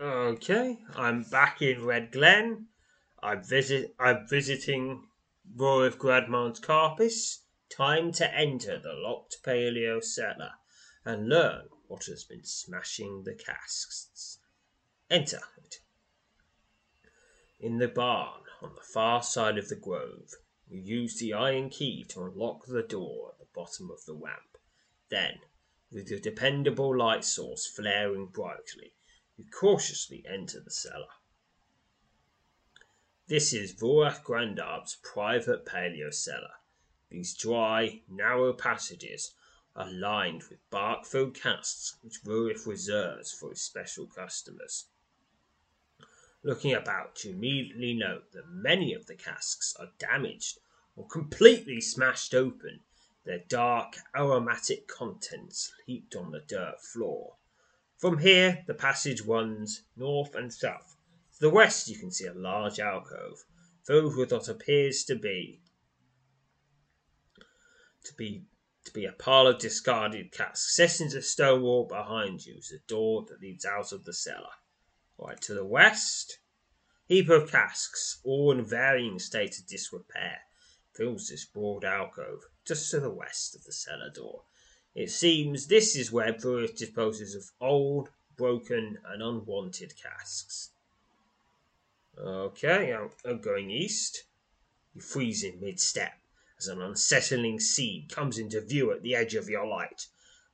Okay, I'm back in Red Glen. I'm visit. I'm visiting Roy of Carpus. Time to enter the locked paleo cellar and learn what has been smashing the casks. Enter. In the barn on the far side of the grove, you use the iron key to unlock the door at the bottom of the ramp. Then, with your dependable light source flaring brightly, you cautiously enter the cellar. This is Vorach Grandarb's private paleo cellar. These dry, narrow passages are lined with bark-filled casks which Vorach reserves for his special customers. Looking about, you immediately note that many of the casks are damaged or completely smashed open, their dark, aromatic contents heaped on the dirt floor. From here, the passage runs north and south. To the west, you can see a large alcove filled with what appears to be to be to be a pile of discarded casks. Set into stone wall behind you is a door that leads out of the cellar. Right to the west, heap of casks, all in varying state of disrepair, fills this broad alcove just to the west of the cellar door. It seems this is where Brewis disposes of old, broken, and unwanted casks. Okay, I'm, I'm going east. You freeze in mid step as an unsettling scene comes into view at the edge of your light.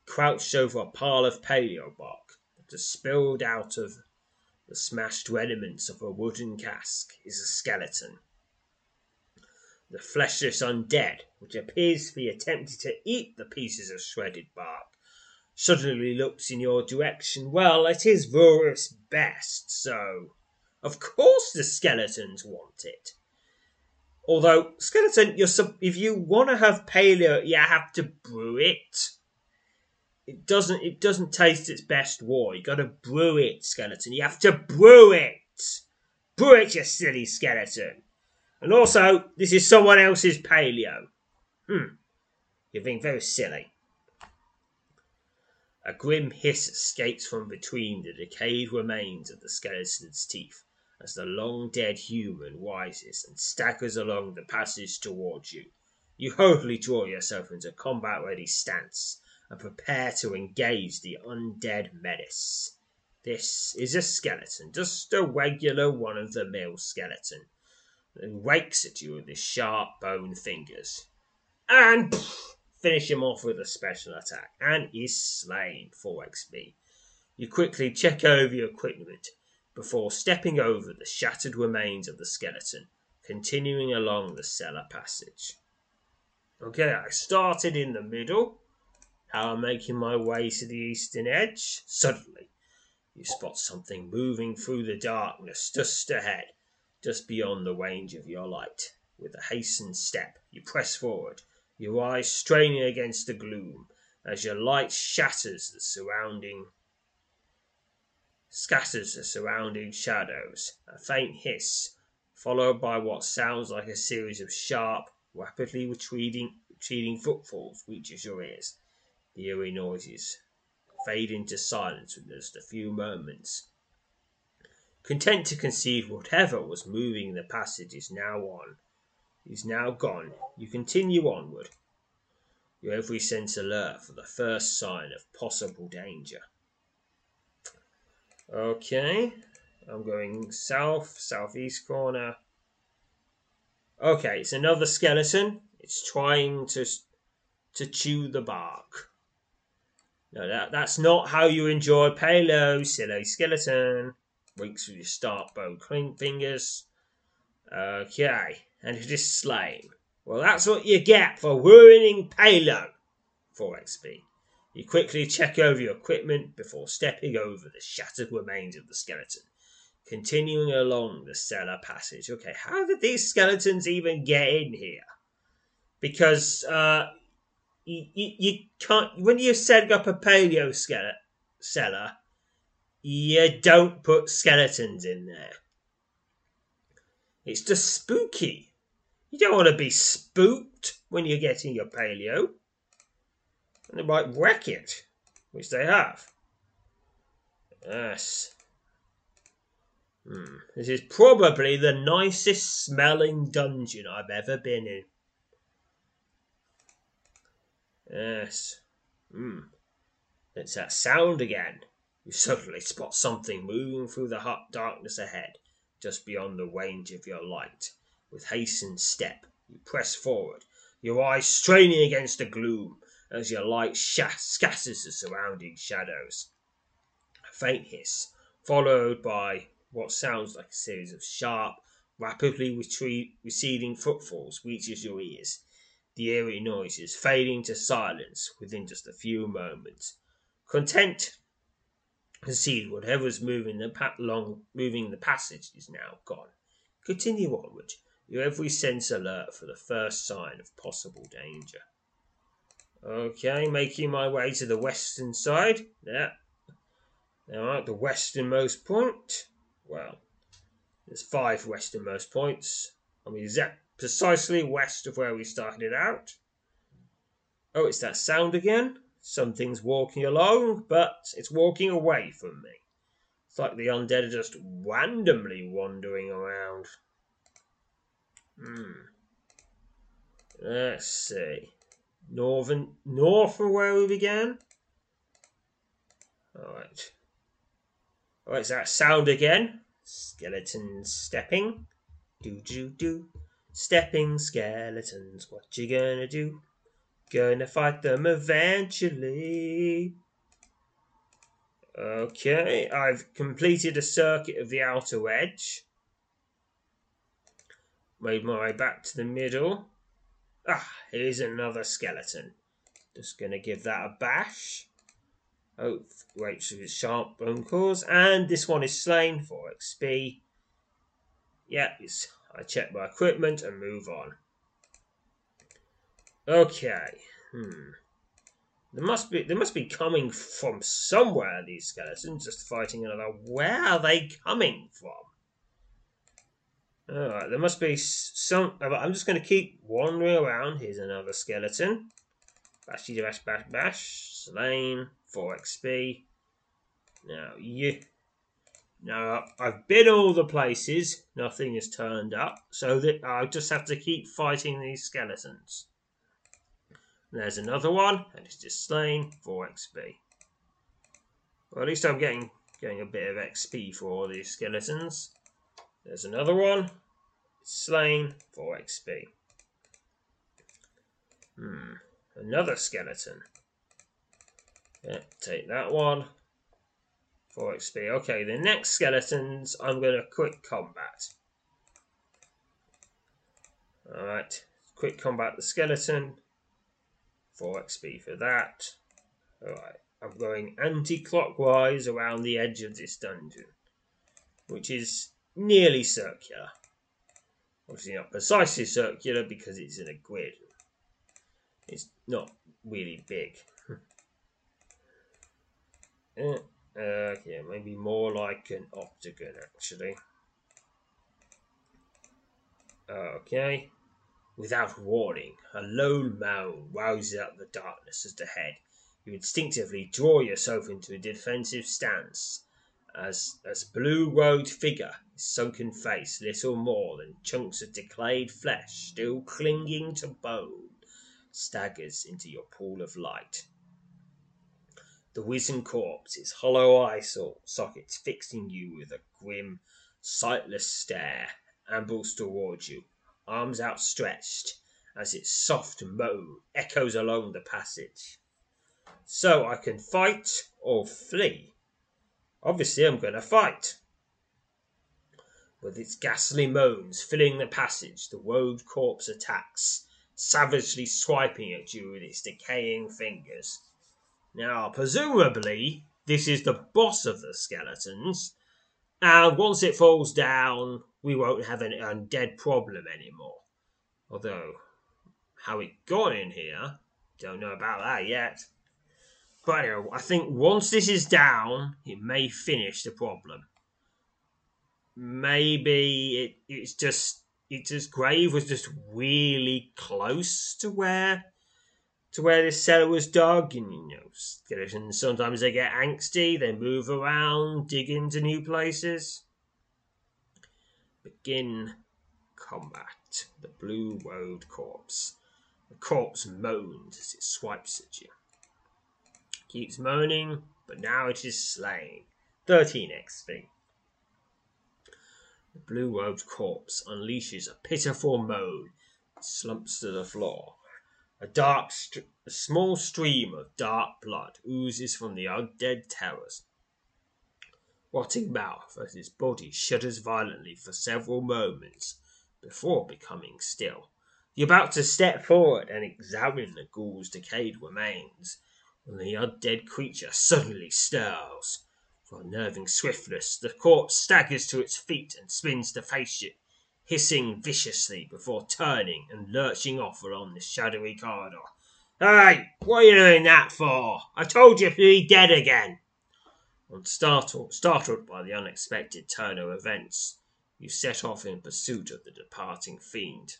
Crouched over a pile of paleo bark that has spilled out of the smashed remnants of a wooden cask is a skeleton. The fleshless undead, which appears to be attempting to eat the pieces of shredded bark, suddenly looks in your direction. Well, it is Vorus best, so of course the skeletons want it. Although skeleton, sub- if you want to have paleo, you have to brew it. It doesn't. It doesn't taste its best raw. You got to brew it, skeleton. You have to brew it. Brew it, you silly skeleton. And also, this is someone else's paleo. Hmm. You're being very silly. A grim hiss escapes from between the decayed remains of the skeleton's teeth as the long dead human rises and staggers along the passage towards you. You hurriedly draw yourself into combat ready stance and prepare to engage the undead menace. This is a skeleton, just a regular one of the mill skeleton and rakes at you with his sharp bone fingers. And pff, finish him off with a special attack. And is slain, 4 XP. You quickly check over your equipment before stepping over the shattered remains of the skeleton, continuing along the cellar passage. Okay, I started in the middle. Now I'm making my way to the eastern edge. Suddenly, you spot something moving through the darkness just ahead just beyond the range of your light. With a hastened step, you press forward, your eyes straining against the gloom as your light shatters the surrounding scatters the surrounding shadows. A faint hiss, followed by what sounds like a series of sharp, rapidly retreating, retreating footfalls, reaches your ears. The eerie noises fade into silence in just a few moments. Content to concede whatever was moving the passage is now on, is now gone, you continue onward, your every sense alert for the first sign of possible danger. Okay, I'm going south, southeast corner. Okay, it's another skeleton. It's trying to to chew the bark. No, that, that's not how you enjoy Palo, silly skeleton. Winks with your start bow fingers. Okay, and it is slain. Well, that's what you get for ruining Palo. 4xp. You quickly check over your equipment before stepping over the shattered remains of the skeleton, continuing along the cellar passage. Okay, how did these skeletons even get in here? Because uh, you, you, you can't when you're setting up a paleo skeleton cellar, you don't put skeletons in there. It's just spooky. You don't want to be spooked when you're getting your paleo. And they might wreck it, which they have. Yes. Hmm. This is probably the nicest smelling dungeon I've ever been in. Yes. Hmm. It's that sound again. You suddenly spot something moving through the hot darkness ahead, just beyond the range of your light. With hastened step, you press forward, your eyes straining against the gloom as your light scatters the surrounding shadows. A faint hiss, followed by what sounds like a series of sharp, rapidly receding footfalls, reaches your ears. The eerie noises fading to silence within just a few moments. Content see whatever's moving the pa- long moving the passage is now gone. Continue onward, your every sense alert for the first sign of possible danger. Okay, making my way to the western side. There. Now at the westernmost point. Well, there's five westernmost points. I mean, exact precisely west of where we started out. Oh, it's that sound again. Something's walking along, but it's walking away from me. It's like the undead are just randomly wandering around. Hmm. Let's see. Northern, north of where we began. Alright. Alright, is that sound again? Skeletons stepping. Do do do. Stepping skeletons, what you gonna do? Gonna fight them eventually. Okay, I've completed a circuit of the outer edge. Made my way back to the middle. Ah, here's another skeleton. Just gonna give that a bash. Oh, wait for his sharp bone claws. And this one is slain for XP. Yeah, I check my equipment and move on. Okay. Hmm. There must be they must be coming from somewhere. These skeletons just fighting another. Where are they coming from? All right, there must be some. Uh, I'm just going to keep wandering around. Here's another skeleton. Bashy bash bash bash. Slain. 4 XP. Now you. Now I've been all the places. Nothing has turned up, so that I just have to keep fighting these skeletons. There's another one, and it's just slain 4 XP. Well, at least I'm getting getting a bit of XP for all these skeletons. There's another one, slain for XP. Hmm, another skeleton. Yeah, take that one. for XP. Okay, the next skeletons I'm going to quick combat. Alright, quick combat the skeleton. 4 XP for that. Alright, I'm going anti-clockwise around the edge of this dungeon, which is nearly circular. Obviously not precisely circular because it's in a grid. It's not really big. uh, Uh, maybe more like an octagon, actually. Okay. Without warning, a low moan rouses out the darkness at the head. You instinctively draw yourself into a defensive stance as as blue-robed figure, sunken face little more than chunks of decayed flesh still clinging to bone, staggers into your pool of light. The wizened corpse, its hollow eye sockets fixing you with a grim, sightless stare, ambles towards you, arms outstretched, as its soft moan echoes along the passage. So I can fight or flee. Obviously, I'm going to fight. With its ghastly moans filling the passage, the woad corpse attacks, savagely swiping at you with its decaying fingers. Now, presumably, this is the boss of the skeletons, and once it falls down, we won't have an undead problem anymore. Although, how it got in here, don't know about that yet. But anyway, I think once this is down, it may finish the problem. Maybe it, it's just it's just grave was just really close to where to where this cellar was dug. And you know, skeletons sometimes they get angsty, they move around, dig into new places. Begin combat. The blue woad corpse. The corpse moans as it swipes at you. Keeps moaning, but now it is slain. 13 XP. The blue robed corpse unleashes a pitiful moan, slumps to the floor. A dark, st- a small stream of dark blood oozes from the undead terrors. Rotting mouth as his body shudders violently for several moments before becoming still. You're about to step forward and examine the ghoul's decayed remains when the undead creature suddenly stirs. For unnerving swiftness, the corpse staggers to its feet and spins to face you hissing viciously before turning and lurching off along the shadowy corridor. Hey, what are you doing that for? I told you to be dead again. And startled, startled by the unexpected turn of events, you set off in pursuit of the departing fiend.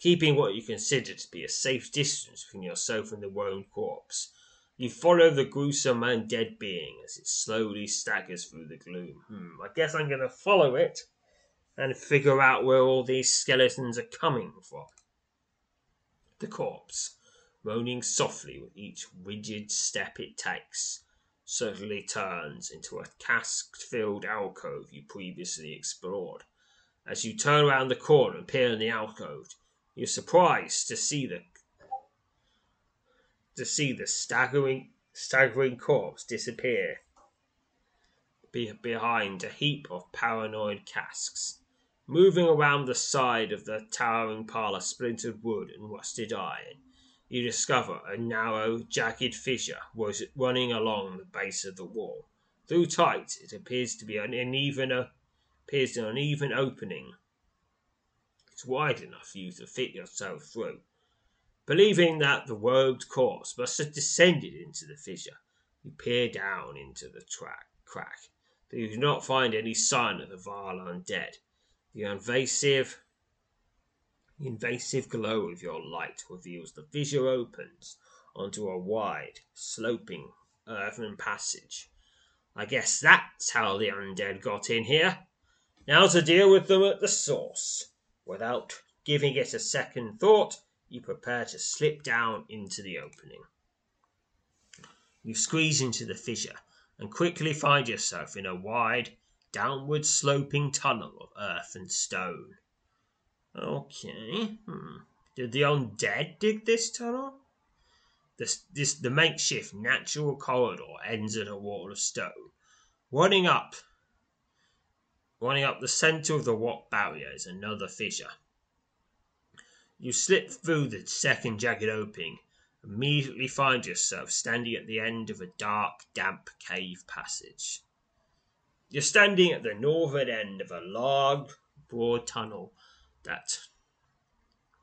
Keeping what you consider to be a safe distance between yourself and the wound corpse, you follow the gruesome and dead being as it slowly staggers through the gloom. Hmm, I guess I'm going to follow it and figure out where all these skeletons are coming from. The corpse, moaning softly with each rigid step it takes, suddenly turns into a cask filled alcove you previously explored. As you turn around the corner and peer in the alcove, you're surprised to see the to see the staggering staggering corpse disappear behind a heap of paranoid casks. Moving around the side of the towering pile of splintered wood and rusted iron, you discover a narrow, jagged fissure was running along the base of the wall. Through tight, it appears to be an uneven, appears an uneven opening. Wide enough for you to fit yourself through. Believing that the robed corpse must have descended into the fissure, you peer down into the track, crack, but you do not find any sign of the vile undead. The invasive, invasive glow of your light reveals the fissure opens onto a wide, sloping earthen passage. I guess that's how the undead got in here. Now to deal with them at the source. Without giving it a second thought, you prepare to slip down into the opening. You squeeze into the fissure and quickly find yourself in a wide, downward sloping tunnel of earth and stone. Okay. Hmm. Did the undead dig this tunnel? This, this, the makeshift natural corridor ends at a wall of stone. Running up, running up the center of the rock barrier is another fissure. You slip through the second jagged opening, immediately find yourself standing at the end of a dark, damp cave passage. You're standing at the northern end of a large, broad tunnel that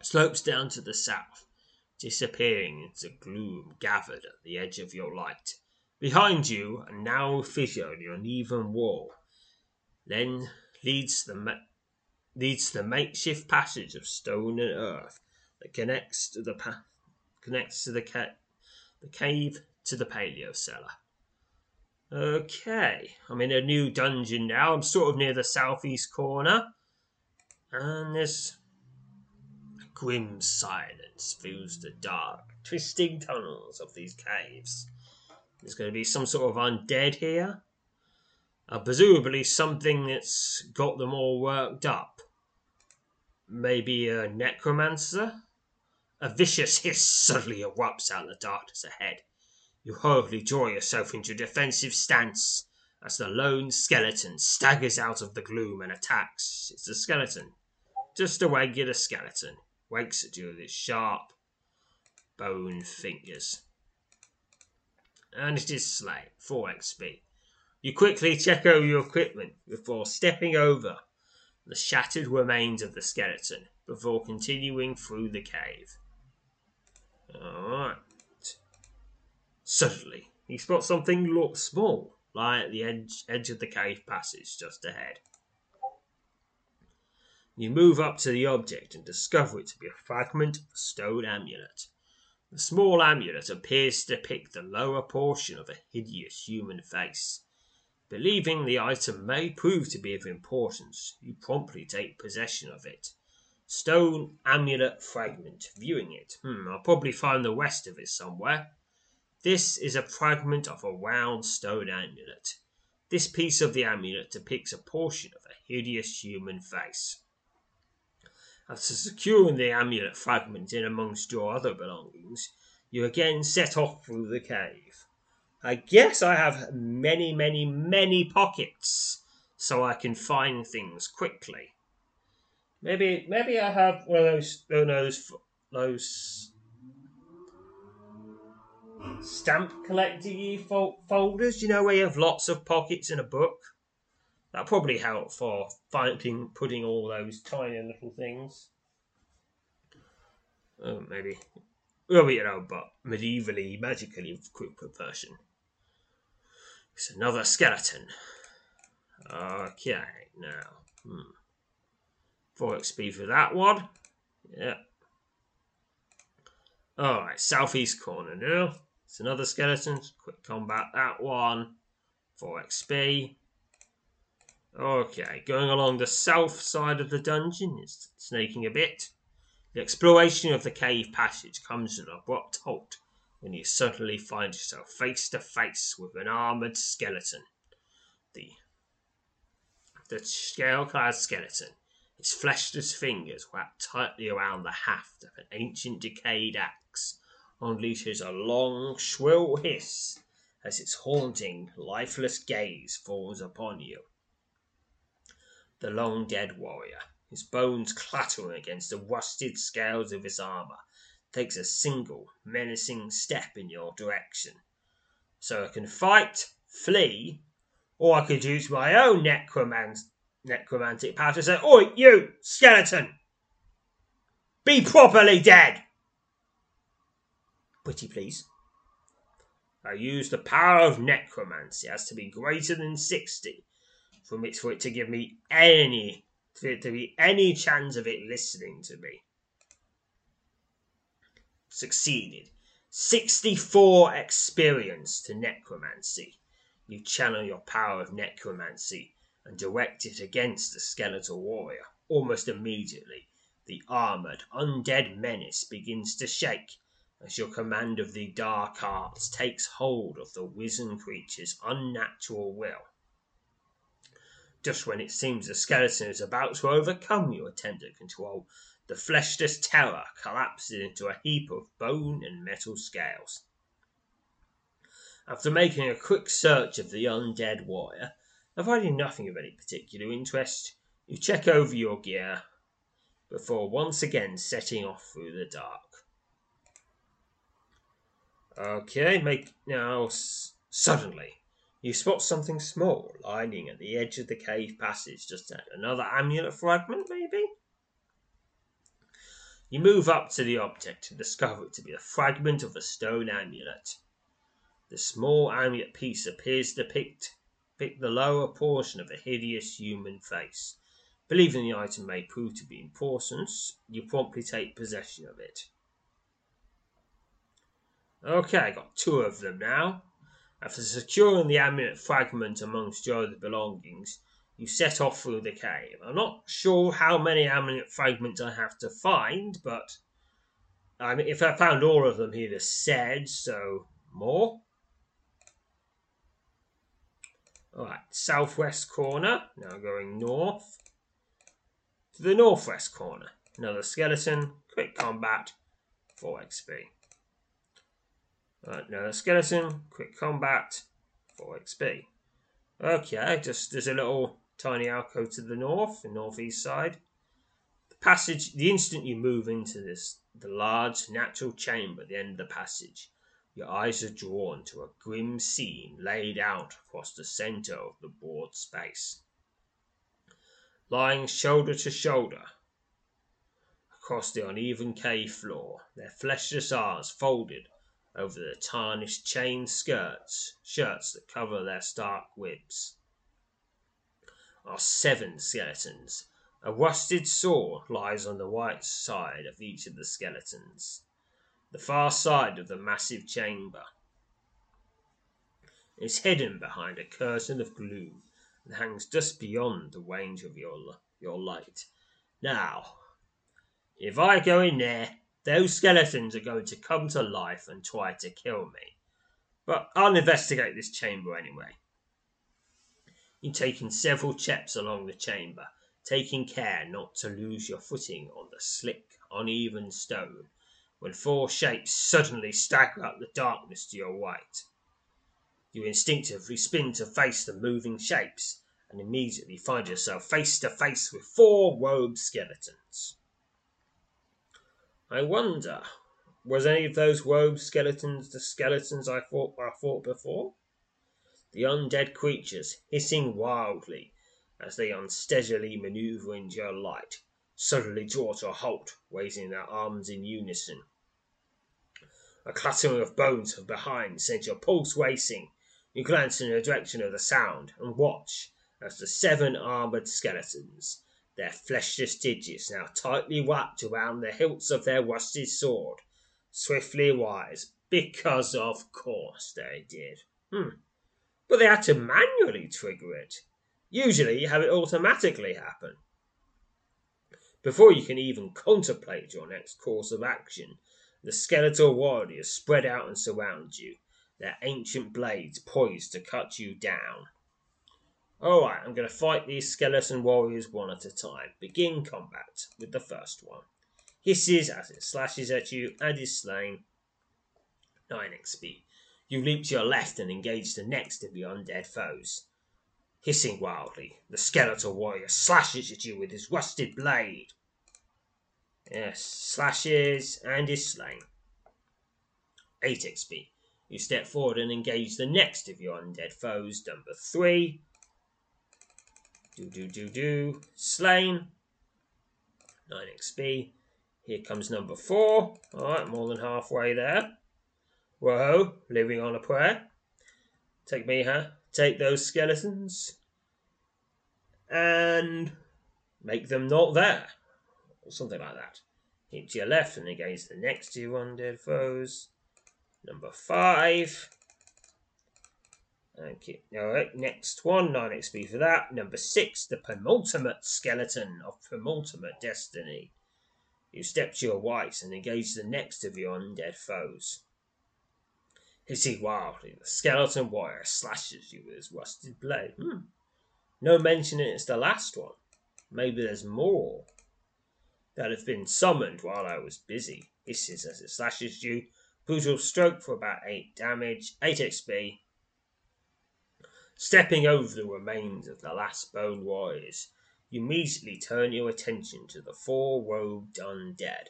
slopes down to the south, disappearing into gloom gathered at the edge of your light. Behind you, a narrow fissure in the uneven wall then leads to the leads the makeshift passage of stone and earth that connects to the pa- connects to the ca- the cave to the paleo cellar. Okay, I'm in a new dungeon now. I'm sort of near the southeast corner, and a grim silence fills the dark, twisting tunnels of these caves. There's going to be some sort of undead here. Uh, presumably something that's got them all worked up. Maybe a necromancer? A vicious hiss suddenly erupts out of the darkness ahead. You hurriedly draw yourself into a defensive stance as the lone skeleton staggers out of the gloom and attacks. It's a skeleton. Just a regular skeleton. Wakes at you with its sharp bone fingers and it is slain. 4 XP. You quickly check over your equipment before stepping over the shattered remains of the skeleton before continuing through the cave. Alright. Suddenly, you spot something small lie at the edge, edge of the cave passage just ahead. You move up to the object and discover it to be a fragment of a stone amulet. The small amulet appears to depict the lower portion of a hideous human face. Believing the item may prove to be of importance, you promptly take possession of it. Stone amulet fragment. Viewing it. Hmm, I'll probably find the rest of it somewhere. This is a fragment of a round stone amulet. This piece of the amulet depicts a portion of a hideous human face. After securing the amulet fragment in amongst your other belongings, you again set off through the cave. I guess I have many, many, many pockets, so I can find things quickly. Maybe, maybe I have one of those, one of those, those stamp collecting folders. You know where you have lots of pockets in a book. That probably help for finding, putting all those tiny little things. Oh, maybe. Well, you know, but medievally, magically quick version. It's another skeleton. Okay, now. Hmm. 4 XP for that one. Yeah. Alright, southeast corner now. It's another skeleton. Quick combat that one. 4 XP. Okay, going along the south side of the dungeon, it's snaking a bit. The exploration of the cave passage comes to an abrupt halt when you suddenly find yourself face to face with an armored skeleton. The, the scale clad skeleton, its fleshless fingers wrapped tightly around the haft of an ancient decayed axe, unleashes a long, shrill hiss as its haunting, lifeless gaze falls upon you the long dead warrior, his bones clattering against the rusted scales of his armor, takes a single menacing step in your direction. So I can fight, flee, or I could use my own necromant- necromantic power to say, Oi, you, skeleton! Be properly dead! Pretty please. I use the power of necromancy has to be greater than sixty, for it for it to give me any it to be any chance of it listening to me. Succeeded. 64 experience to necromancy. You channel your power of necromancy and direct it against the skeletal warrior. Almost immediately, the armored, undead menace begins to shake as your command of the dark arts takes hold of the wizened creature's unnatural will. Just when it seems the skeleton is about to overcome your tender control, the fleshless terror collapses into a heap of bone and metal scales. After making a quick search of the undead warrior, and finding nothing of any particular interest, you check over your gear before once again setting off through the dark. Okay, make now suddenly you spot something small lying at the edge of the cave passage just. Another amulet fragment, maybe? You move up to the object and discover it to be a fragment of a stone amulet. The small amulet piece appears to depict, depict the lower portion of a hideous human face. Believing the item may prove to be important, you promptly take possession of it. Okay, I got two of them now. After securing the amulet fragment amongst your other belongings, you set off through the cave. I'm not sure how many amulet fragments I have to find, but I mean, if I found all of them, he'd have said so. More? Alright, southwest corner. Now going north. To the northwest corner. Another skeleton. Quick combat. 4 XP. Another skeleton. Quick combat. 4 XP. Okay, just there's a little tiny alcove to the north, the northeast side. The passage, the instant you move into this, the large natural chamber at the end of the passage, your eyes are drawn to a grim scene laid out across the center of the broad space. Lying shoulder to shoulder across the uneven cave floor, their fleshless arms folded over the tarnished chain skirts, shirts that cover their stark ribs, are seven skeletons. A rusted sword lies on the right side of each of the skeletons the far side of the massive chamber is hidden behind a curtain of gloom and hangs just beyond the range of your, your light. Now, if I go in there, those skeletons are going to come to life and try to kill me. But I'll investigate this chamber anyway. You've taken several steps along the chamber, taking care not to lose your footing on the slick, uneven stone when four shapes suddenly stagger up the darkness to your right. You instinctively spin to face the moving shapes and immediately find yourself face to face with four robed skeletons. I wonder, was any of those robed skeletons the skeletons I fought, I fought before? The undead creatures, hissing wildly as they unsteadily maneuver into your light, suddenly draw to a halt, raising their arms in unison. A clattering of bones from behind sends your pulse racing. You glance in the direction of the sound and watch as the seven armored skeletons, their fleshless digits now tightly wrapped around the hilts of their rusted sword, swiftly rise, because of course they did. Hmm. But they had to manually trigger it. Usually you have it automatically happen. Before you can even contemplate your next course of action, the skeletal warriors spread out and surround you, their ancient blades poised to cut you down. Alright, I'm going to fight these skeleton warriors one at a time. Begin combat with the first one. Hisses as it slashes at you and is slain. 9 XP. You leap to your left and engage the next of your undead foes. Hissing wildly, the skeletal warrior slashes at you with his rusted blade. Yes, slashes and is slain. 8 XP. You step forward and engage the next of your undead foes. Number 3. Do do do do. Slain. 9 XP. Here comes number 4. Alright, more than halfway there. Whoa, living on a prayer. Take me, huh? Take those skeletons and make them not there or something like that. Hit to your left and against the next two undead foes. Number five. Okay, alright, next one, 9 XP for that. Number 6, the penultimate skeleton of penultimate destiny. You step to your right and engage the next of your undead foes. Hitting wildly, the skeleton warrior slashes you with his rusted blade. Hmm. No mention it's the last one. Maybe there's more that have been summoned while I was busy. Hisses as it slashes you. Brutal stroke for about 8 damage, 8 XP. Stepping over the remains of the last bone warriors, you immediately turn your attention to the four robed undead,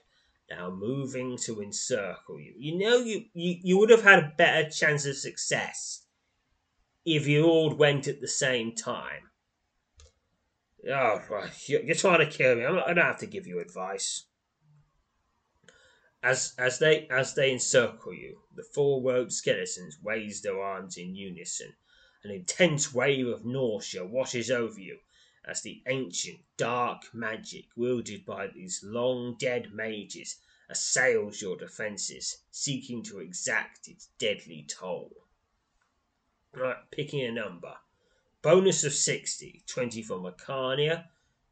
now moving to encircle you. You know you, you, you would have had a better chance of success if you all went at the same time. Oh, you're trying to kill me. I don't have to give you advice. As as they as they encircle you, the four robed skeletons raise their arms in unison. An intense wave of nausea washes over you as the ancient dark magic wielded by these long dead mages assails your defences, seeking to exact its deadly toll. Right, picking a number. Bonus of 60, 20 from Arcania,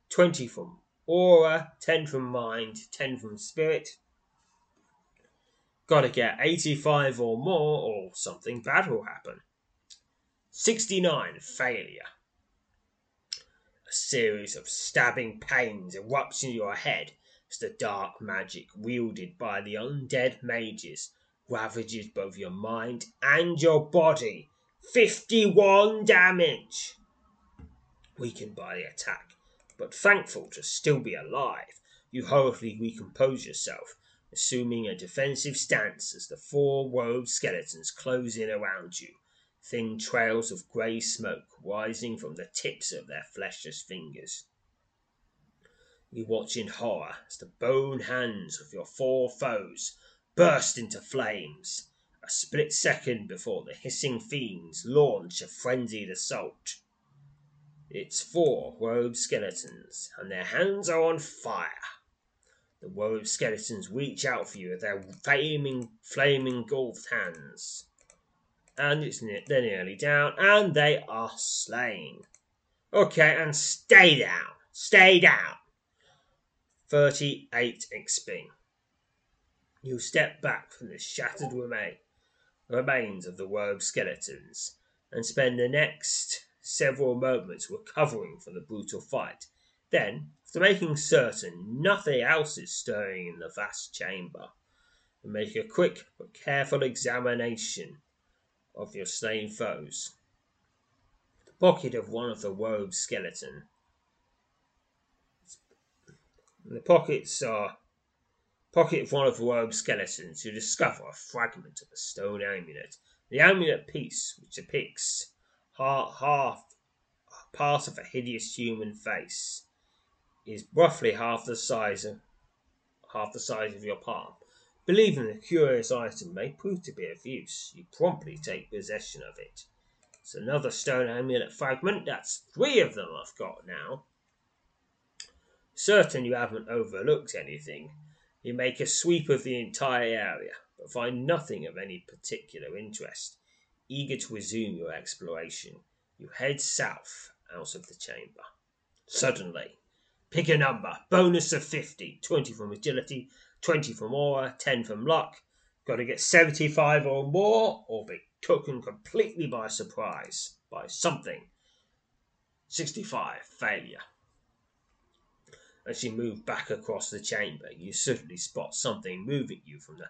20 from Aura, 10 from Mind, 10 from Spirit. Gotta get 85 or more, or something bad will happen. 69, failure. A series of stabbing pains erupts in your head as the dark magic wielded by the undead mages ravages both your mind and your body. 51 damage! Weakened by the attack, but thankful to still be alive, you hurriedly recompose yourself, assuming a defensive stance as the four robed skeletons close in around you, thin trails of grey smoke rising from the tips of their fleshless fingers. You watch in horror as the bone hands of your four foes burst into flames, a split second before the hissing fiends launch a frenzied assault. It's four robed skeletons, and their hands are on fire. The robed skeletons reach out for you with their flaming, flaming engulfed hands. And it's they're nearly down, and they are slain. Okay, and stay down. Stay down. 38 XP. You step back from the shattered remain, remains of the robed skeletons and spend the next several moments recovering from the brutal fight. Then, after making certain nothing else is stirring in the vast chamber, you make a quick but careful examination of your slain foes. The pocket of one of the robed skeleton the pockets are pocket of one of the robed skeletons. You discover a fragment of a stone amulet. The amulet piece, which depicts half, half part of a hideous human face, is roughly half the size of half the size of your palm. Believing the curious item may prove to be of use, you promptly take possession of it. It's another stone amulet fragment. That's three of them I've got now. Certain you haven't overlooked anything, you make a sweep of the entire area, but find nothing of any particular interest. Eager to resume your exploration, you head south out of the chamber. Suddenly, pick a number. Bonus of 50. 20 from agility, 20 from aura, 10 from luck. Got to get 75 or more, or be taken completely by surprise by something. 65. Failure. As you move back across the chamber, you suddenly spot something moving you from the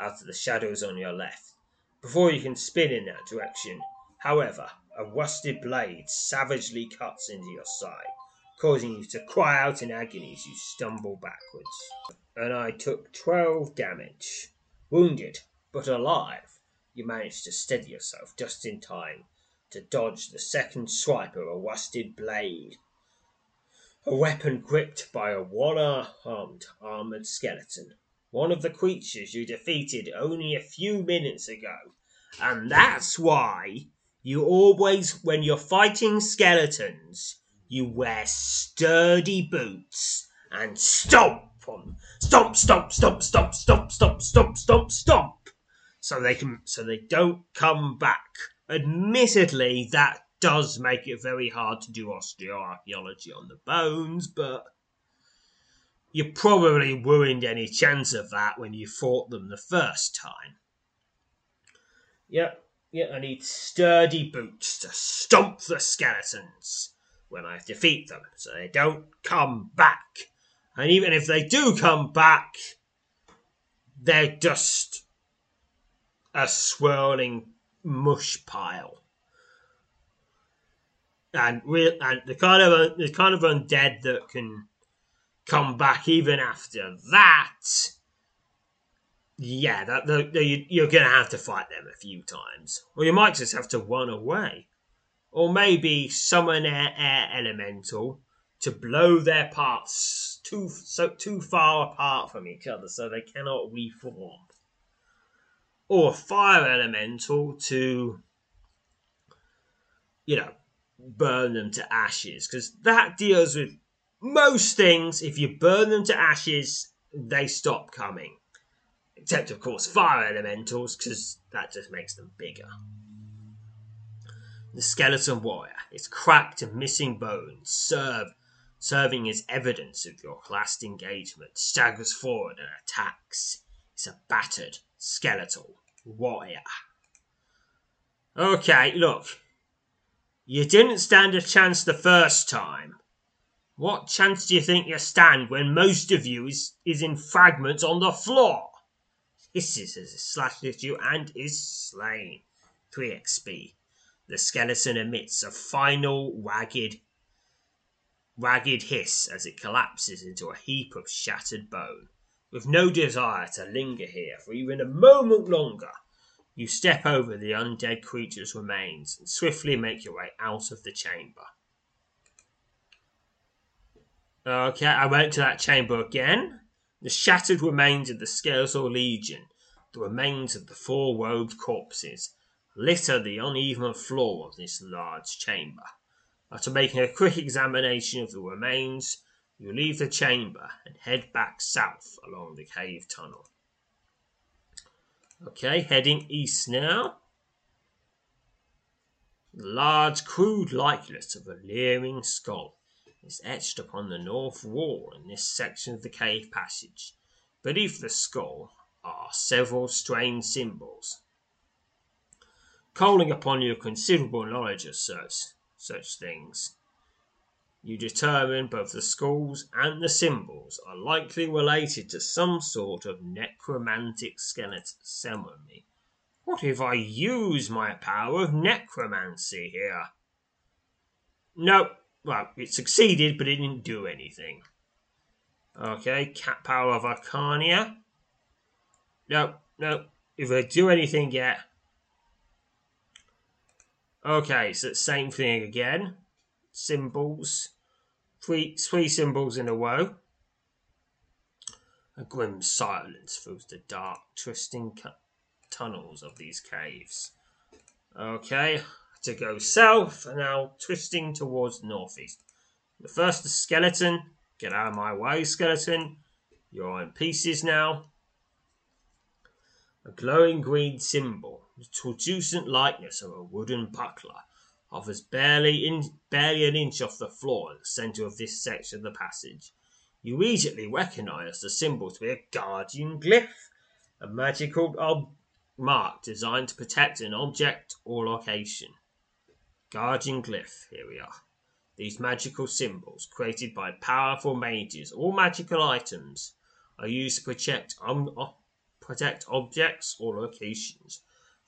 out of the shadows on your left. Before you can spin in that direction, however, a rusted blade savagely cuts into your side, causing you to cry out in agony as you stumble backwards. And I took 12 damage. Wounded, but alive, you managed to steady yourself just in time to dodge the second swipe of a rusted blade a weapon gripped by a one-armed armored skeleton, one of the creatures you defeated only a few minutes ago. And that's why you always, when you're fighting skeletons, you wear sturdy boots and stomp on stomp, stomp, stomp, stomp, stomp, stomp, stomp, stomp, stomp, so they can, so they don't come back. Admittedly, that does make it very hard to do osteoarchaeology on the bones, but you probably ruined any chance of that when you fought them the first time. Yep, yeah, I need sturdy boots to stomp the skeletons when I defeat them so they don't come back. And even if they do come back, they're just a swirling mush pile and and the kind of the kind of undead that can come back even after that. Yeah, that you're gonna have to fight them a few times, or you might just have to run away, or maybe summon air, air elemental to blow their parts too so too far apart from each other, so they cannot reform. Or a fire elemental to, you know, burn them to ashes, because that deals with most things. If you burn them to ashes, they stop coming. Except, of course, fire elementals, because that just makes them bigger. The skeleton warrior, its cracked and missing bones serve, serving as evidence of your last engagement, staggers forward and attacks. It's a battered skeletal warrior. Okay, look. You didn't stand a chance the first time. What chance do you think you stand when most of you is, is in fragments on the floor? Hisses as it slashes at you and is slain. 3 XP. The skeleton emits a final ragged, ragged hiss as it collapses into a heap of shattered bone. With no desire to linger here for even a moment longer, you step over the undead creature's remains and swiftly make your way out of the chamber. Okay, I went to that chamber again. The shattered remains of the Skeletal Legion, the remains of the four robed corpses, litter the uneven floor of this large chamber. Uh, After making a quick examination of the remains, you leave the chamber and head back south along the cave tunnel. Okay, heading east now. The large, crude likeness of a leering skull is etched upon the north wall in this section of the cave passage. Beneath the skull are several strange symbols calling upon your considerable knowledge of such, such things. You determine both the skulls and the symbols are likely related to some sort of necromantic skeleton ceremony. What if I use my power of necromancy here? No, well, it succeeded, but it didn't do anything. Okay, cat power of Arcania. No, no, if I do anything yet, Okay, so same thing again. Symbols. Three, three symbols in a row. A grim silence fills the dark, twisting tunnels of these caves. Okay, to go south, and now twisting towards northeast. The first, the skeleton. Get out of my way, skeleton. You're in pieces now. A glowing green symbol the translucent likeness of a wooden buckler hovers barely in barely an inch off the floor in the centre of this section of the passage. You immediately recognise the symbol to be a guardian glyph, a magical ob- mark designed to protect an object or location. Guardian glyph, here we are. These magical symbols, created by powerful mages or magical items, are used to protect, um, protect objects or locations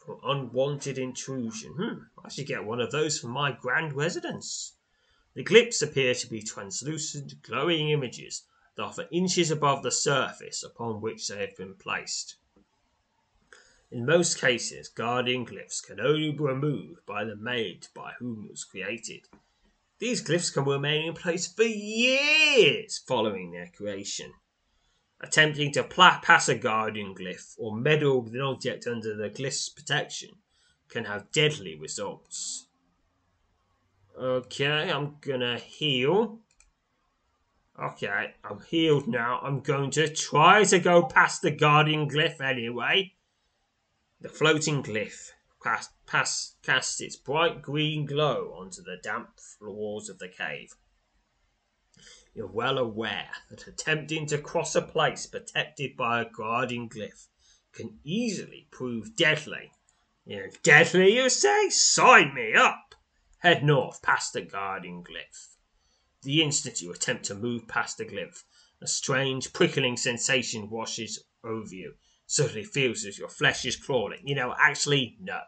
for unwanted intrusion. Hmm, I should get one of those for my grand residence. The glyphs appear to be translucent, glowing images that are for inches above the surface upon which they have been placed. In most cases, guardian glyphs can only be removed by the maid by whom it was created. These glyphs can remain in place for years following their creation. Attempting to pass a guardian glyph or meddle with an object under the glyph's protection can have deadly results. Okay, I'm gonna heal. Okay, I'm healed now. I'm going to try to go past the guardian glyph anyway. The floating glyph cast, casts its bright green glow onto the damp floors of the cave. You're well aware that attempting to cross a place protected by a guarding glyph can easily prove deadly. You're deadly, you say? Sign me up! Head north past the guarding glyph. The instant you attempt to move past the glyph, a strange prickling sensation washes over you. Suddenly feels as your flesh is crawling. You know, actually, no.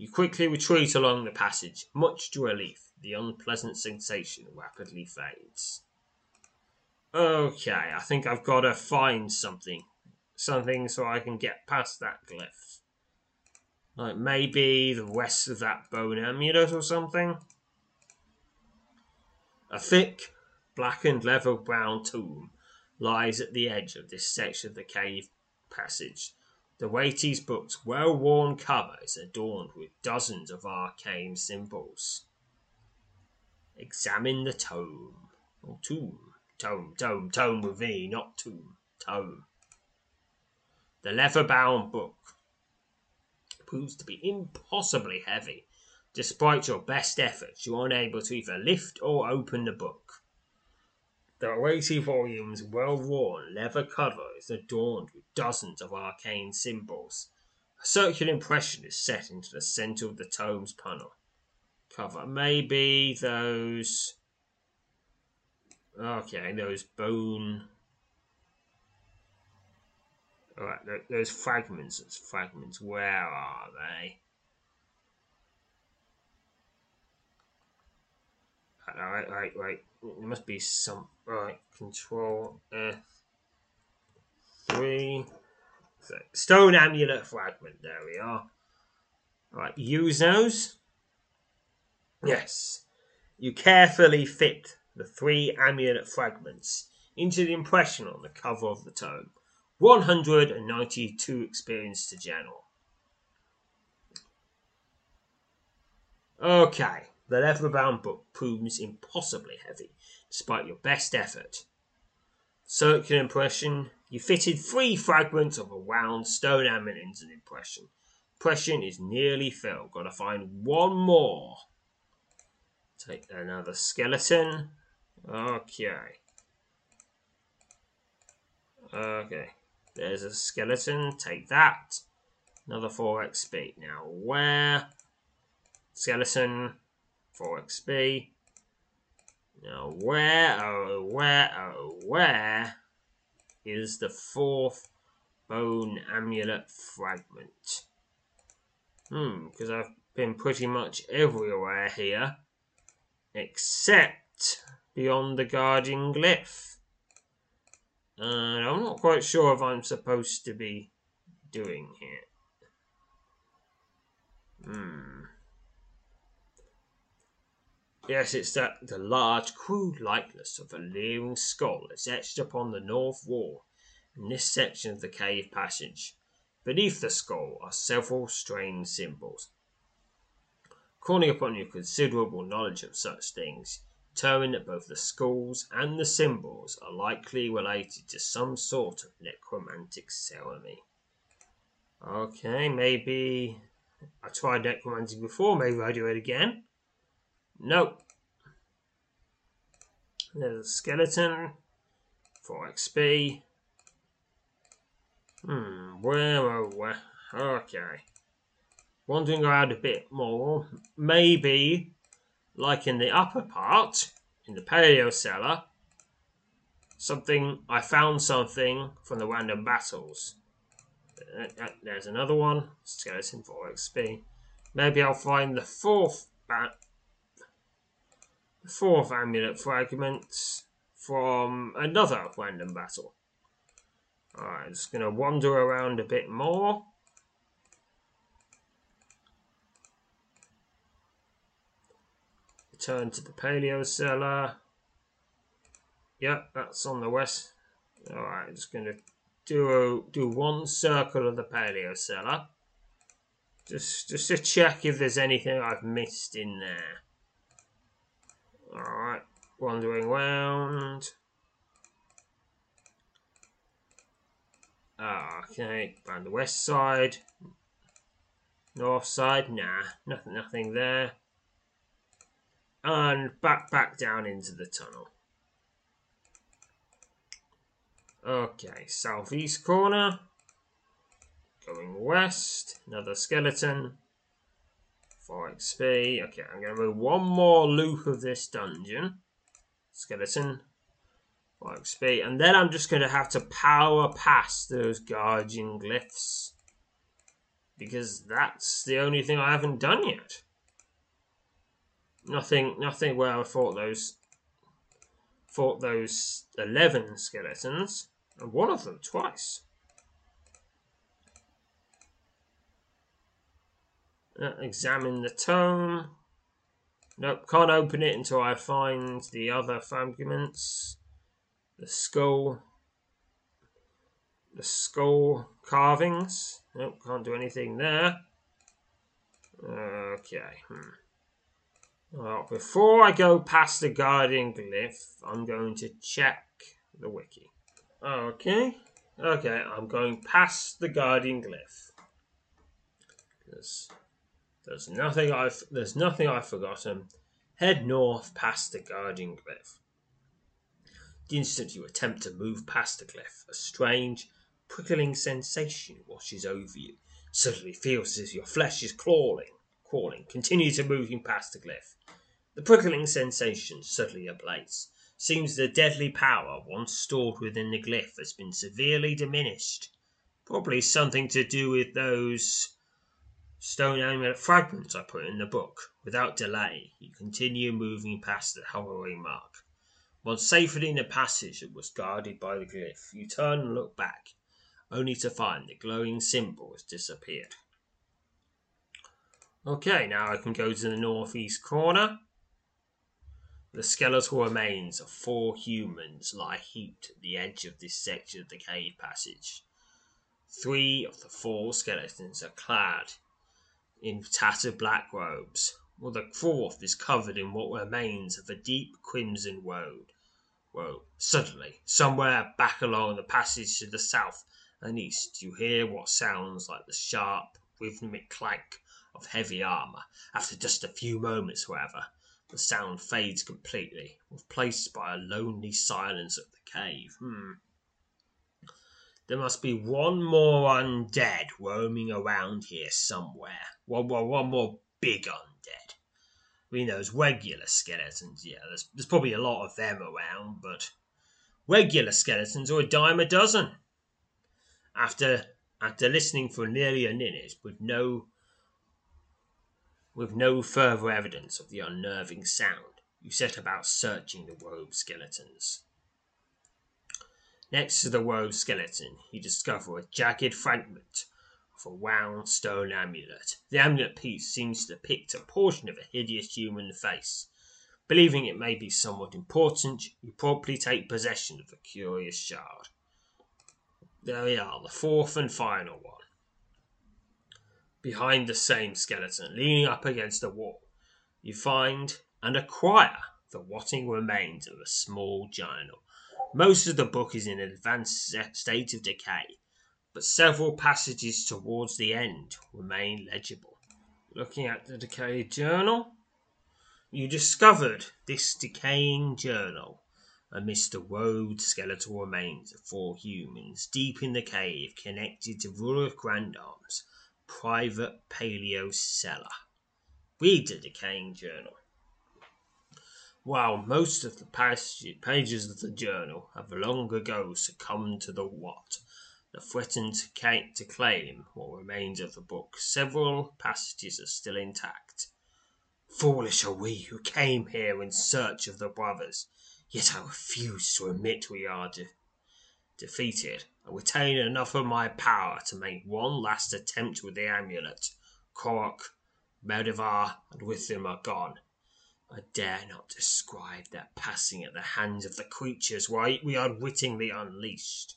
You quickly retreat along the passage, much to relief the unpleasant sensation rapidly fades. Okay, I think I've got to find something. Something so I can get past that glyph. Like maybe the rest of that bone amulet or something? A thick, blackened leather brown tomb lies at the edge of this section of the cave passage. The weighty's book's well worn cover is adorned with dozens of arcane symbols. Examine the tome. Or tomb. Tome, tome, tome with E, not tomb. Tome. The leather bound book proves to be impossibly heavy. Despite your best efforts, you are unable to either lift or open the book. The weighty volume's well worn leather cover is adorned with dozens of arcane symbols. A circular impression is set into the centre of the tome's panel. Cover. Maybe those. Okay, those bone. Alright, those fragments. Those fragments. Where are they? Alright, right, right. There must be some. Right, control F. Three. So, stone amulet fragment. There we are. Right, use those. Yes. You carefully fit the three amulet fragments into the impression on the cover of the tome. 192 experience to general. Okay. The leather-bound book proves impossibly heavy, despite your best effort. Circular impression. You fitted three fragments of a round stone amulet into the impression. Impression is nearly filled. Gotta find one more. Take another skeleton. Okay. Okay. There's a skeleton. Take that. Another 4 XP. Now, where? Skeleton. 4 XP. Now, where, oh, where, oh, where is the fourth bone amulet fragment? Hmm, because I've been pretty much everywhere here, except beyond the guardian glyph. And I'm not quite sure if I'm supposed to be doing here. Hmm. Yes, it's that the large, crude likeness of a leering skull is etched upon the north wall in this section of the cave passage. Beneath the skull are several strange symbols. Calling upon your considerable knowledge of such things, determine that both the skulls and the symbols are likely related to some sort of necromantic ceremony. Okay, maybe I tried necromancy before, maybe I do it again. Nope. There's a skeleton. 4 XP. Hmm, where, oh, where? Okay. Wandering around a bit more. Maybe, like in the upper part, in the paleo cellar, something, I found something from the random battles. Uh, uh, there's another one. Skeleton 4 XP. Maybe I'll find the fourth bat fourth amulet fragment from another random battle. Alright, just going to wander around a bit more. Return to the paleo cellar. Yep, that's on the west. Alright, just going to do a, do one circle of the paleo cellar. Just, just to check if there's anything I've missed in there. Alright, wandering round. Ah, okay, around the west side. North side, nah, nothing, nothing there. And back, back down into the tunnel. Okay, southeast corner. Going west, another skeleton. 4 XP. Okay, I'm going to move one more loop of this dungeon. Skeleton. 4 XP. And then I'm just going to have to power past those guardian glyphs. Because that's the only thing I haven't done yet. Nothing, nothing where I fought those, fought those 11 skeletons. And one of them twice. Examine the tome. Nope, can't open it until I find the other fragments. The skull. The skull carvings. Nope, can't do anything there. Okay. Hmm. Well, before I go past the guardian glyph, I'm going to check the wiki. Okay. Okay, I'm going past the guardian glyph. There's, there's nothing I've there's nothing I've forgotten. Head north past the guardian glyph. The instant you attempt to move past the glyph, a strange, prickling sensation washes over you. Suddenly feels as if your flesh is crawling, crawling. Continue to moving past the glyph. The prickling sensation suddenly ablates. Seems the deadly power once stored within the glyph has been severely diminished. Probably something to do with those stone amulet fragments I put in the book. Without delay, you continue moving past the hovering mark. Once safely in the passage that was guarded by the glyph, you turn and look back, only to find the glowing symbol has disappeared. Okay, now I can go to the northeast corner. The skeletal remains of four humans lie heaped at the edge of this section of the cave passage. Three of the four skeletons are clad in tattered black robes, while the fourth is covered in what remains of a deep crimson robe. Well, suddenly, somewhere back along the passage to the south and east, you hear what sounds like the sharp, rhythmic clank of heavy armor. After just a few moments, however, the sound fades completely, replaced by a lonely silence of the cave. Hmm. There must be one more undead roaming around here somewhere. One, one, one more big undead. I mean, those regular skeletons, yeah, there's, there's probably a lot of them around, but regular skeletons are a dime a dozen. After after listening for nearly a minute with no with no further evidence of the unnerving sound, you set about searching the robe skeletons. Next to the robe skeleton, you discover a jagged fragment of a round stone amulet. The amulet piece seems to depict a portion of a hideous human face. Believing it may be somewhat important, you promptly take possession of the curious shard. There we are, the fourth and final one behind the same skeleton, leaning up against the wall, you find and acquire the rotting remains of a small journal. Most of the book is in an advanced state of decay, but several passages towards the end remain legible. Looking at the decayed journal, you discovered this decaying journal amidst the robed skeletal remains of four humans deep in the cave connected to Rudolph Grandarm's private paleo cellar. Read the decaying journal. While most of the pages of the journal have long ago succumbed to the what, the threatened to claim what remains of the book, several passages are still intact. Foolish are we who came here in search of the brothers, yet I refuse to admit we are de- defeated I retain enough of my power to make one last attempt with the amulet. Korok, Meldivar, and with them are gone. I dare not describe their passing at the hands of the creatures we unwittingly unleashed.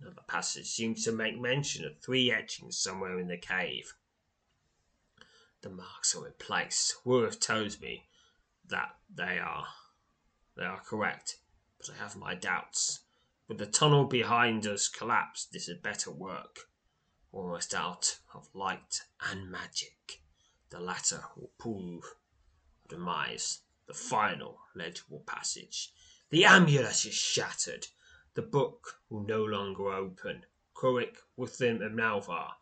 Another passage seems to make mention of three etchings somewhere in the cave. The marks are in place. Worth tells me that they are they are correct, but I have my doubts. With the tunnel behind us collapsed, this had better work. Almost out of light and magic. The latter will prove demise, the final legible passage. The amulet is shattered. The book will no longer open. Kurik, Witham, and Malvar,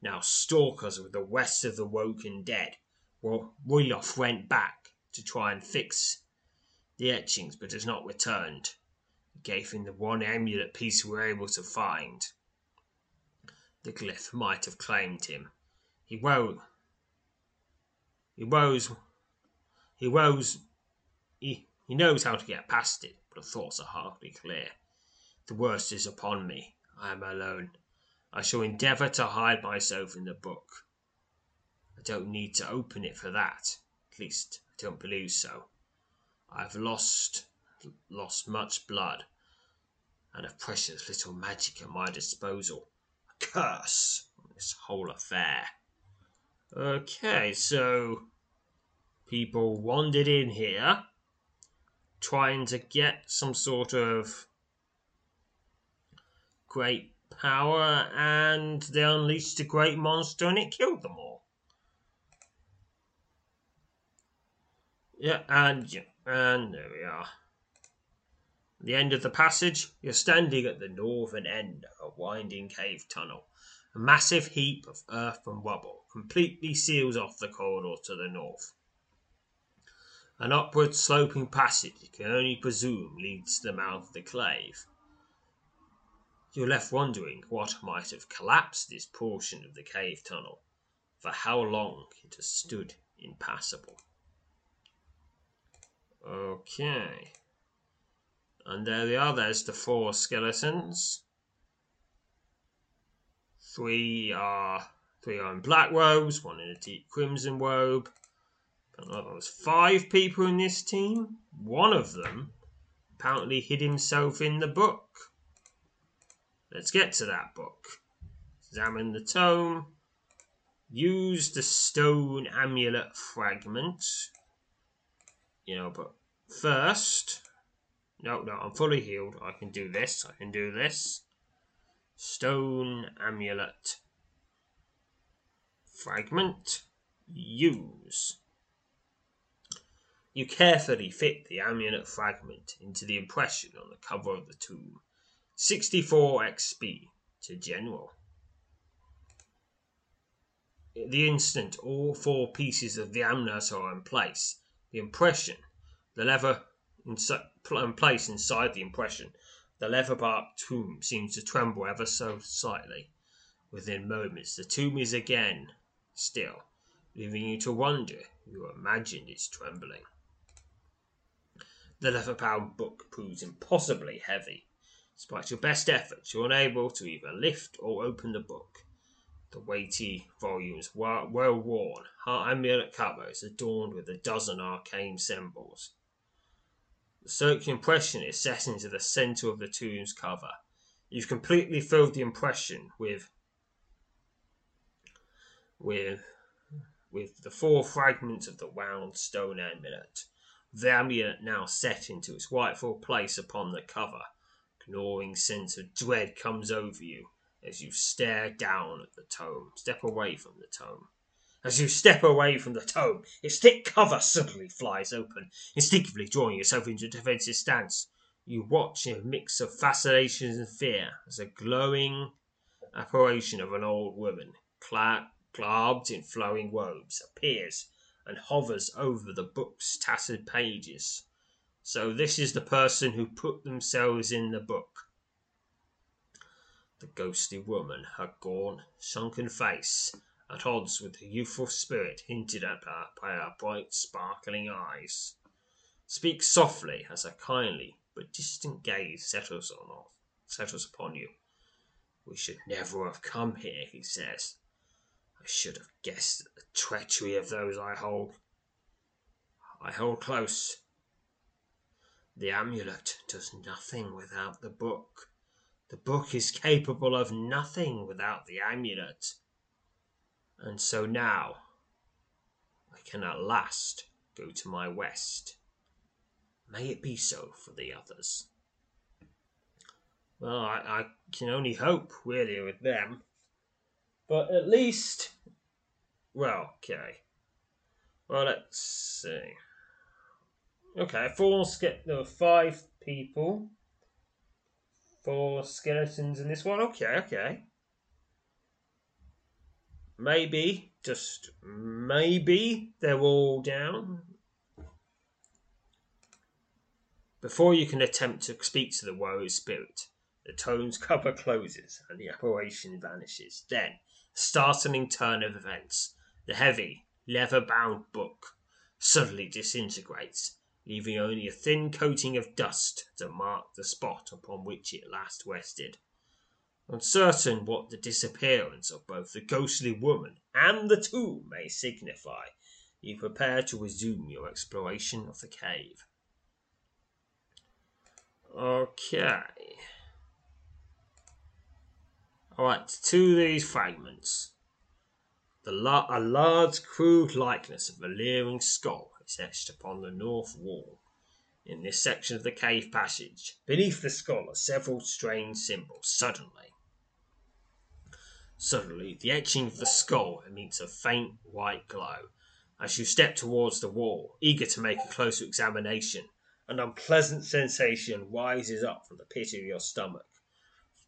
now stalkers of the west of the woken dead, well, Roilof went back to try and fix the etchings, but has not returned gave him the one amulet piece we were able to find. The glyph might have claimed him. He rose. He rose. He rose. He, he knows how to get past it, but the thoughts are hardly clear. The worst is upon me. I am alone. I shall endeavour to hide myself in the book. I don't need to open it for that. At least, I don't believe so. I've lost lost much blood, and a precious little magic at my disposal. A curse on this whole affair. Okay, so people wandered in here trying to get some sort of great power and they unleashed a great monster and it killed them all. Yeah, and and there we are. the end of the passage, you're standing at the northern end of a winding cave tunnel. A massive heap of earth and rubble completely seals off the corridor to the north. An upward sloping passage you can only presume leads to the mouth of the cave. You're left wondering what might have collapsed this portion of the cave tunnel, for how long it has stood impassable. Okay. And there they are, there's the four skeletons. Three are three are in black robes, one in a deep crimson robe. There was five people in this team. One of them apparently hid himself in the book. Let's get to that book. Examine the tome. Use the stone amulet fragment you know, but first, no, no, I'm fully healed. I can do this. I can do this. Stone amulet. Fragment. Use. You carefully fit the amulet fragment into the impression on the cover of the tomb. 64 XP to General. the instant all four pieces of the amulet are in place, the impression, the lever in place inside the impression, the leather bark tomb seems to tremble ever so slightly. Within moments, the tomb is again still, leaving you to wonder you imagined its trembling. The leather bound book proves impossibly heavy. Despite your best efforts, you're unable to either lift or open the book. The weighty volumes well worn, her amulet covers adorned with a dozen arcane symbols. The circular impression is set into the center of the tomb's cover. You've completely filled the impression with with with the four fragments of the wound stone amulet. The amulet now set into its rightful place upon the cover. A Gnawing sense of dread comes over you as you stare down at the tome. Step away from the tome. As you step away from the tome, its thick cover suddenly flies open, instinctively drawing yourself into a defensive stance. You watch in a mix of fascination and fear as a glowing apparition of an old woman, clad, garbed in flowing robes, appears and hovers over the book's tattered pages. So this is the person who put themselves in the book. The ghostly woman, her gaunt, sunken face at odds with the youthful spirit hinted at her by her bright, sparkling eyes, speaks softly as a kindly but distant gaze settles on settles upon you. We should never have come here, he says. I should have guessed at the treachery of those I hold. I hold close. The amulet does nothing without the book. The book is capable of nothing without the amulet. And so now I can at last go to my west. May it be so for the others. Well, I, I can only hope, really, with them. But at least. Well, okay. Well, let's see. Okay, four. There were five people four skeletons in this one. Okay, okay. Maybe, just maybe, they're all down. Before you can attempt to speak to the warrior spirit, the tone's cover closes and the apparition vanishes. Then, startling turn of events. The heavy, leather bound book suddenly disintegrates leaving only a thin coating of dust to mark the spot upon which it last rested. Uncertain what the disappearance of both the ghostly woman and the tomb may signify, You prepare to resume your exploration of the cave. Okay. Alright, to these fragments. The la- a large, crude likeness of a leering skull is etched upon the north wall. In this section of the cave passage, beneath the skull are several strange symbols. Suddenly, suddenly, the etching of the skull emits a faint white glow. As you step towards the wall, eager to make a closer examination, an unpleasant sensation rises up from the pit of your stomach.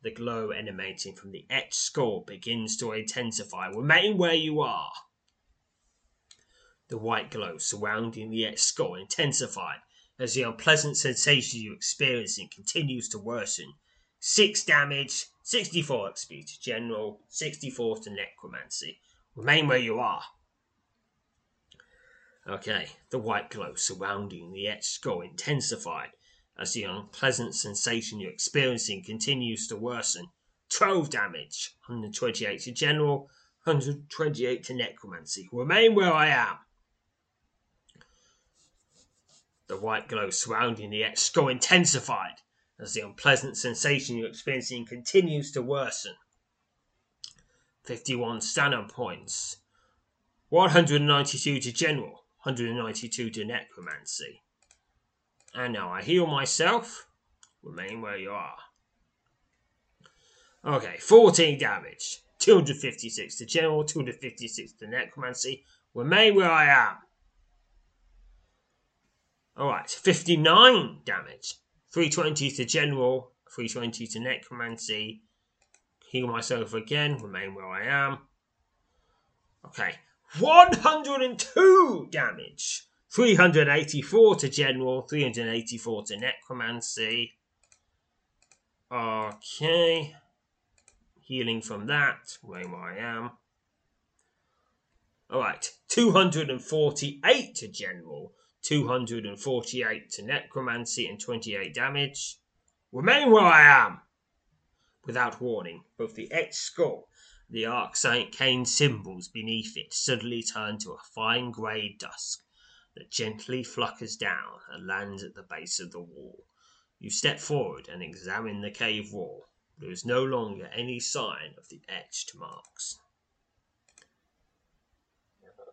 The glow emanating from the etched skull begins to intensify. Remain where you are. The white glow surrounding the etched skull intensified as the unpleasant sensation you're experiencing continues to worsen. 6 damage, 64 XP to general, 64 to necromancy. Remain where you are. Okay, the white glow surrounding the etched skull intensified as the unpleasant sensation you're experiencing continues to worsen. 12 damage, 128 to general, 128 to necromancy. Remain where I am. The white glow surrounding the skull intensified as the unpleasant sensation you're experiencing continues to worsen. 51 stamina points, 192 to general, 192 to necromancy. And now I heal myself. Remain where you are. Okay, 14 damage. 256 to general, 256 to necromancy. Remain where I am. Alright, 59 damage. 320 to general, 320 to necromancy. Heal myself again, remain where I am. Okay, 102 damage. 384 to general, 384 to necromancy. Okay. Healing from that, where I am. Alright, 248 to general, 248 to necromancy, and 28 damage. Remain where I am! Without warning, both the etched skull the arcane symbols beneath it suddenly turn to a fine grey dusk that gently flutters down and lands at the base of the wall. You step forward and examine the cave wall. There is no longer any sign of the etched marks.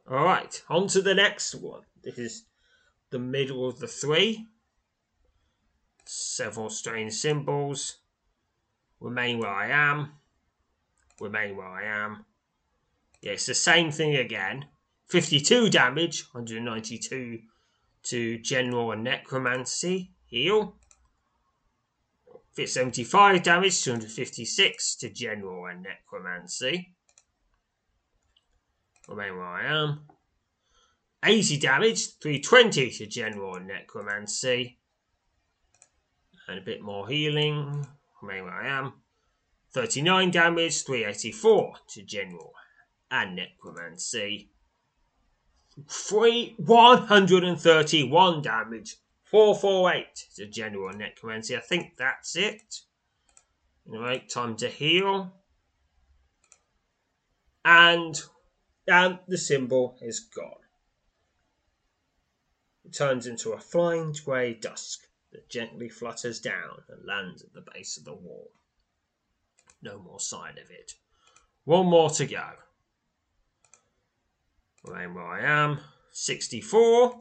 Alright, on to the next one. This is the middle of the three. Several strange symbols. Remain where I am. Remain where I am. Yeah, it's the same thing again. 52 damage, 192 to general and necromancy. Heal. Fit 75 damage, 256 to general and necromancy. Remain where I am. 80 damage, 320 to general and necromancy. And a bit more healing. Remain where I am. 39 damage, 384 to general and necromancy. Three, 131 damage. 448 is a general necromancy. I think that's it. Anyway, time to heal. And, and the symbol is gone. It turns into a flying grey dusk that gently flutters down and lands at the base of the wall. No more sign of it. One more to go. Remain where I am. 64.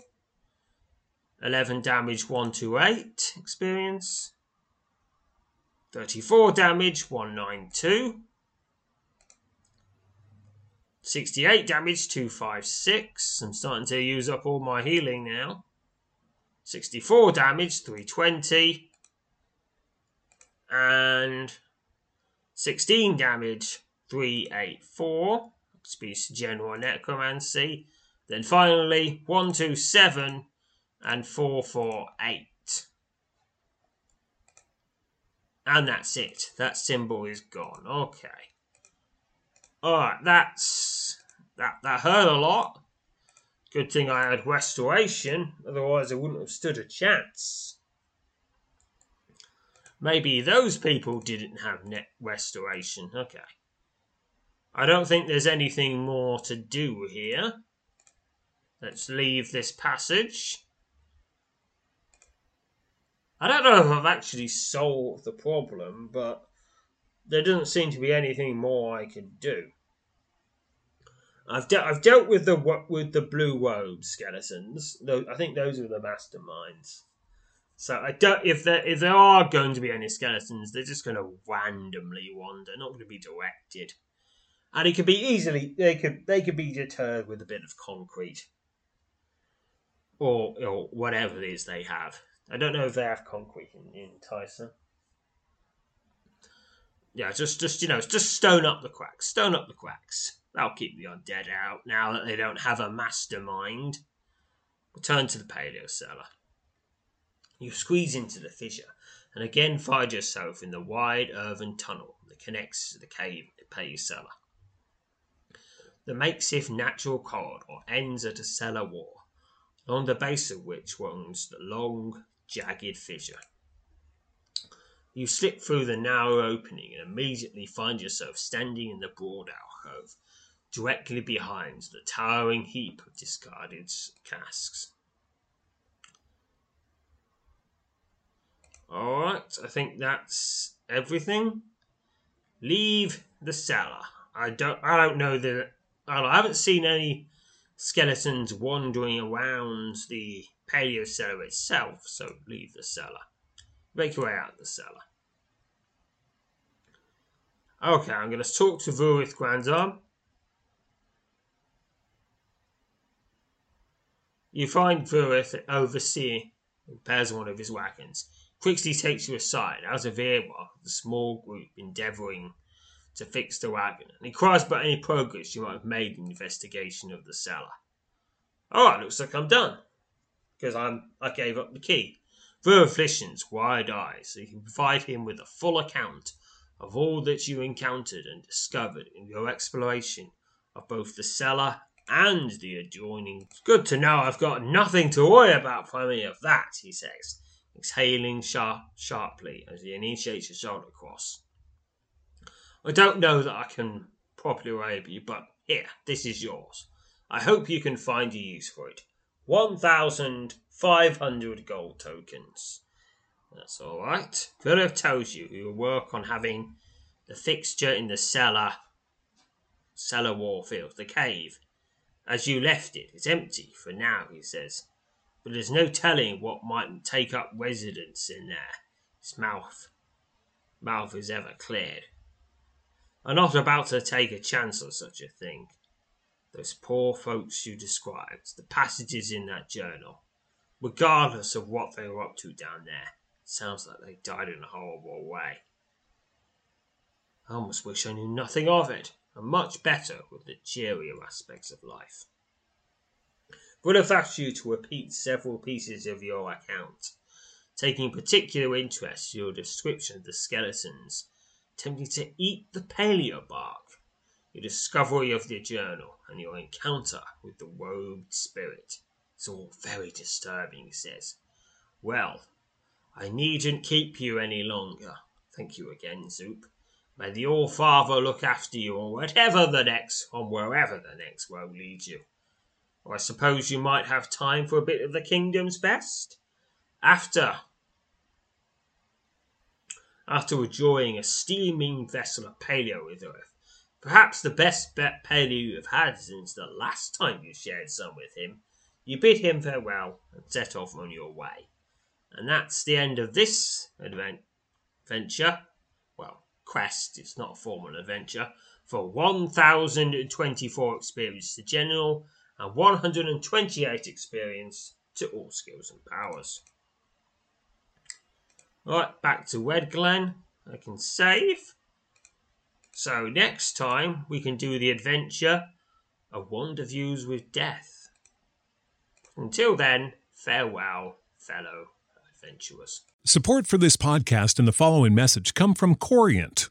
11 damage, 128 experience. 34 damage, 192. 68 damage, 256. I'm starting to use up all my healing now. 64 damage, 320. And 16 damage, 384 speaks general necromancy. Then finally, 127 and 448. And that's it. That symbol is gone. Okay. Alright, that's that that hurt a lot. Good thing I had restoration, otherwise I wouldn't have stood a chance. Maybe those people didn't have net restoration. Okay. I don't think there's anything more to do here. Let's leave this passage. I don't know if I've actually solved the problem, but there doesn't seem to be anything more I can do. I've, de- I've dealt with the with the blue robe skeletons. I think those are the masterminds. So I don't if there if there are going to be any skeletons, they're just going to randomly wander, not going to be directed. And it could be easily they could they could be deterred with a bit of concrete, or or whatever it is they have. I don't know if they have concrete in, in Tyson. Yeah, just just you know, just stone up the cracks, stone up the cracks. That'll keep the undead out now that they don't have a mastermind. Return to the paleo cellar. You squeeze into the fissure and again find yourself in the wide earthen tunnel that connects to the cave paleo cellar. The makeshift natural corridor ends at a cellar wall, along the base of which runs the long, jagged fissure. You slip through the narrow opening and immediately find yourself standing in the broad alcove directly behind the towering heap of discarded casks. Alright, I think that's everything. Leave the cellar. I don't I don't know that I haven't seen any skeletons wandering around the paleo cellar itself, so leave the cellar. Make your way out of the cellar. Okay, I'm going to talk to Vurith Grandarm. You find Vurith overseeing repairs one of his wagons. Quickly takes you aside, as a earmark the small group endeavouring to fix the wagon, and inquires about any progress you might have made in the investigation of the cellar. All right, looks like I'm done, because I'm I gave up the key. Vurith listens, wide eyes, so you can provide him with a full account of all that you encountered and discovered in your exploration of both the cellar and the adjoining. It's good to know I've got nothing to worry about from any of that, he says, exhaling sharp, sharply as he initiates a shoulder cross. I don't know that I can properly rape you, but here, this is yours. I hope you can find a use for it. 1,500 gold tokens. That's all right. Philip tells you he will work on having the fixture in the cellar, cellar wall filled, the cave, as you left it. It's empty for now, he says. But there's no telling what might take up residence in there. His mouth, mouth is ever cleared. I'm not about to take a chance on such a thing. Those poor folks you described, the passages in that journal, regardless of what they were up to down there, sounds like they died in a horrible way. I almost wish I knew nothing of it and much better with the cheerier aspects of life. Would have asked you to repeat several pieces of your account, taking particular interest in your description of the skeletons, attempting to eat the paleo bark, your discovery of the journal, and your encounter with the robed spirit. It's all very disturbing, he says. Well, I needn't keep you any longer. Thank you again, Zoop. May the All Father look after you on whatever the next, on wherever the next road leads you. Or I suppose you might have time for a bit of the kingdom's best? After after enjoying a steaming vessel of paleo with Earth, perhaps the best bet paleo you have had since the last time you shared some with him, you bid him farewell and set off on your way. And that's the end of this adventure Well, quest, it's not a formal adventure, for 1024 experience to general and 128 experience to all skills and powers. Alright, back to Red Glen. I can save. So next time we can do the adventure of Wander Views with Death. Until then, farewell, fellow adventurers. Support for this podcast and the following message come from Corient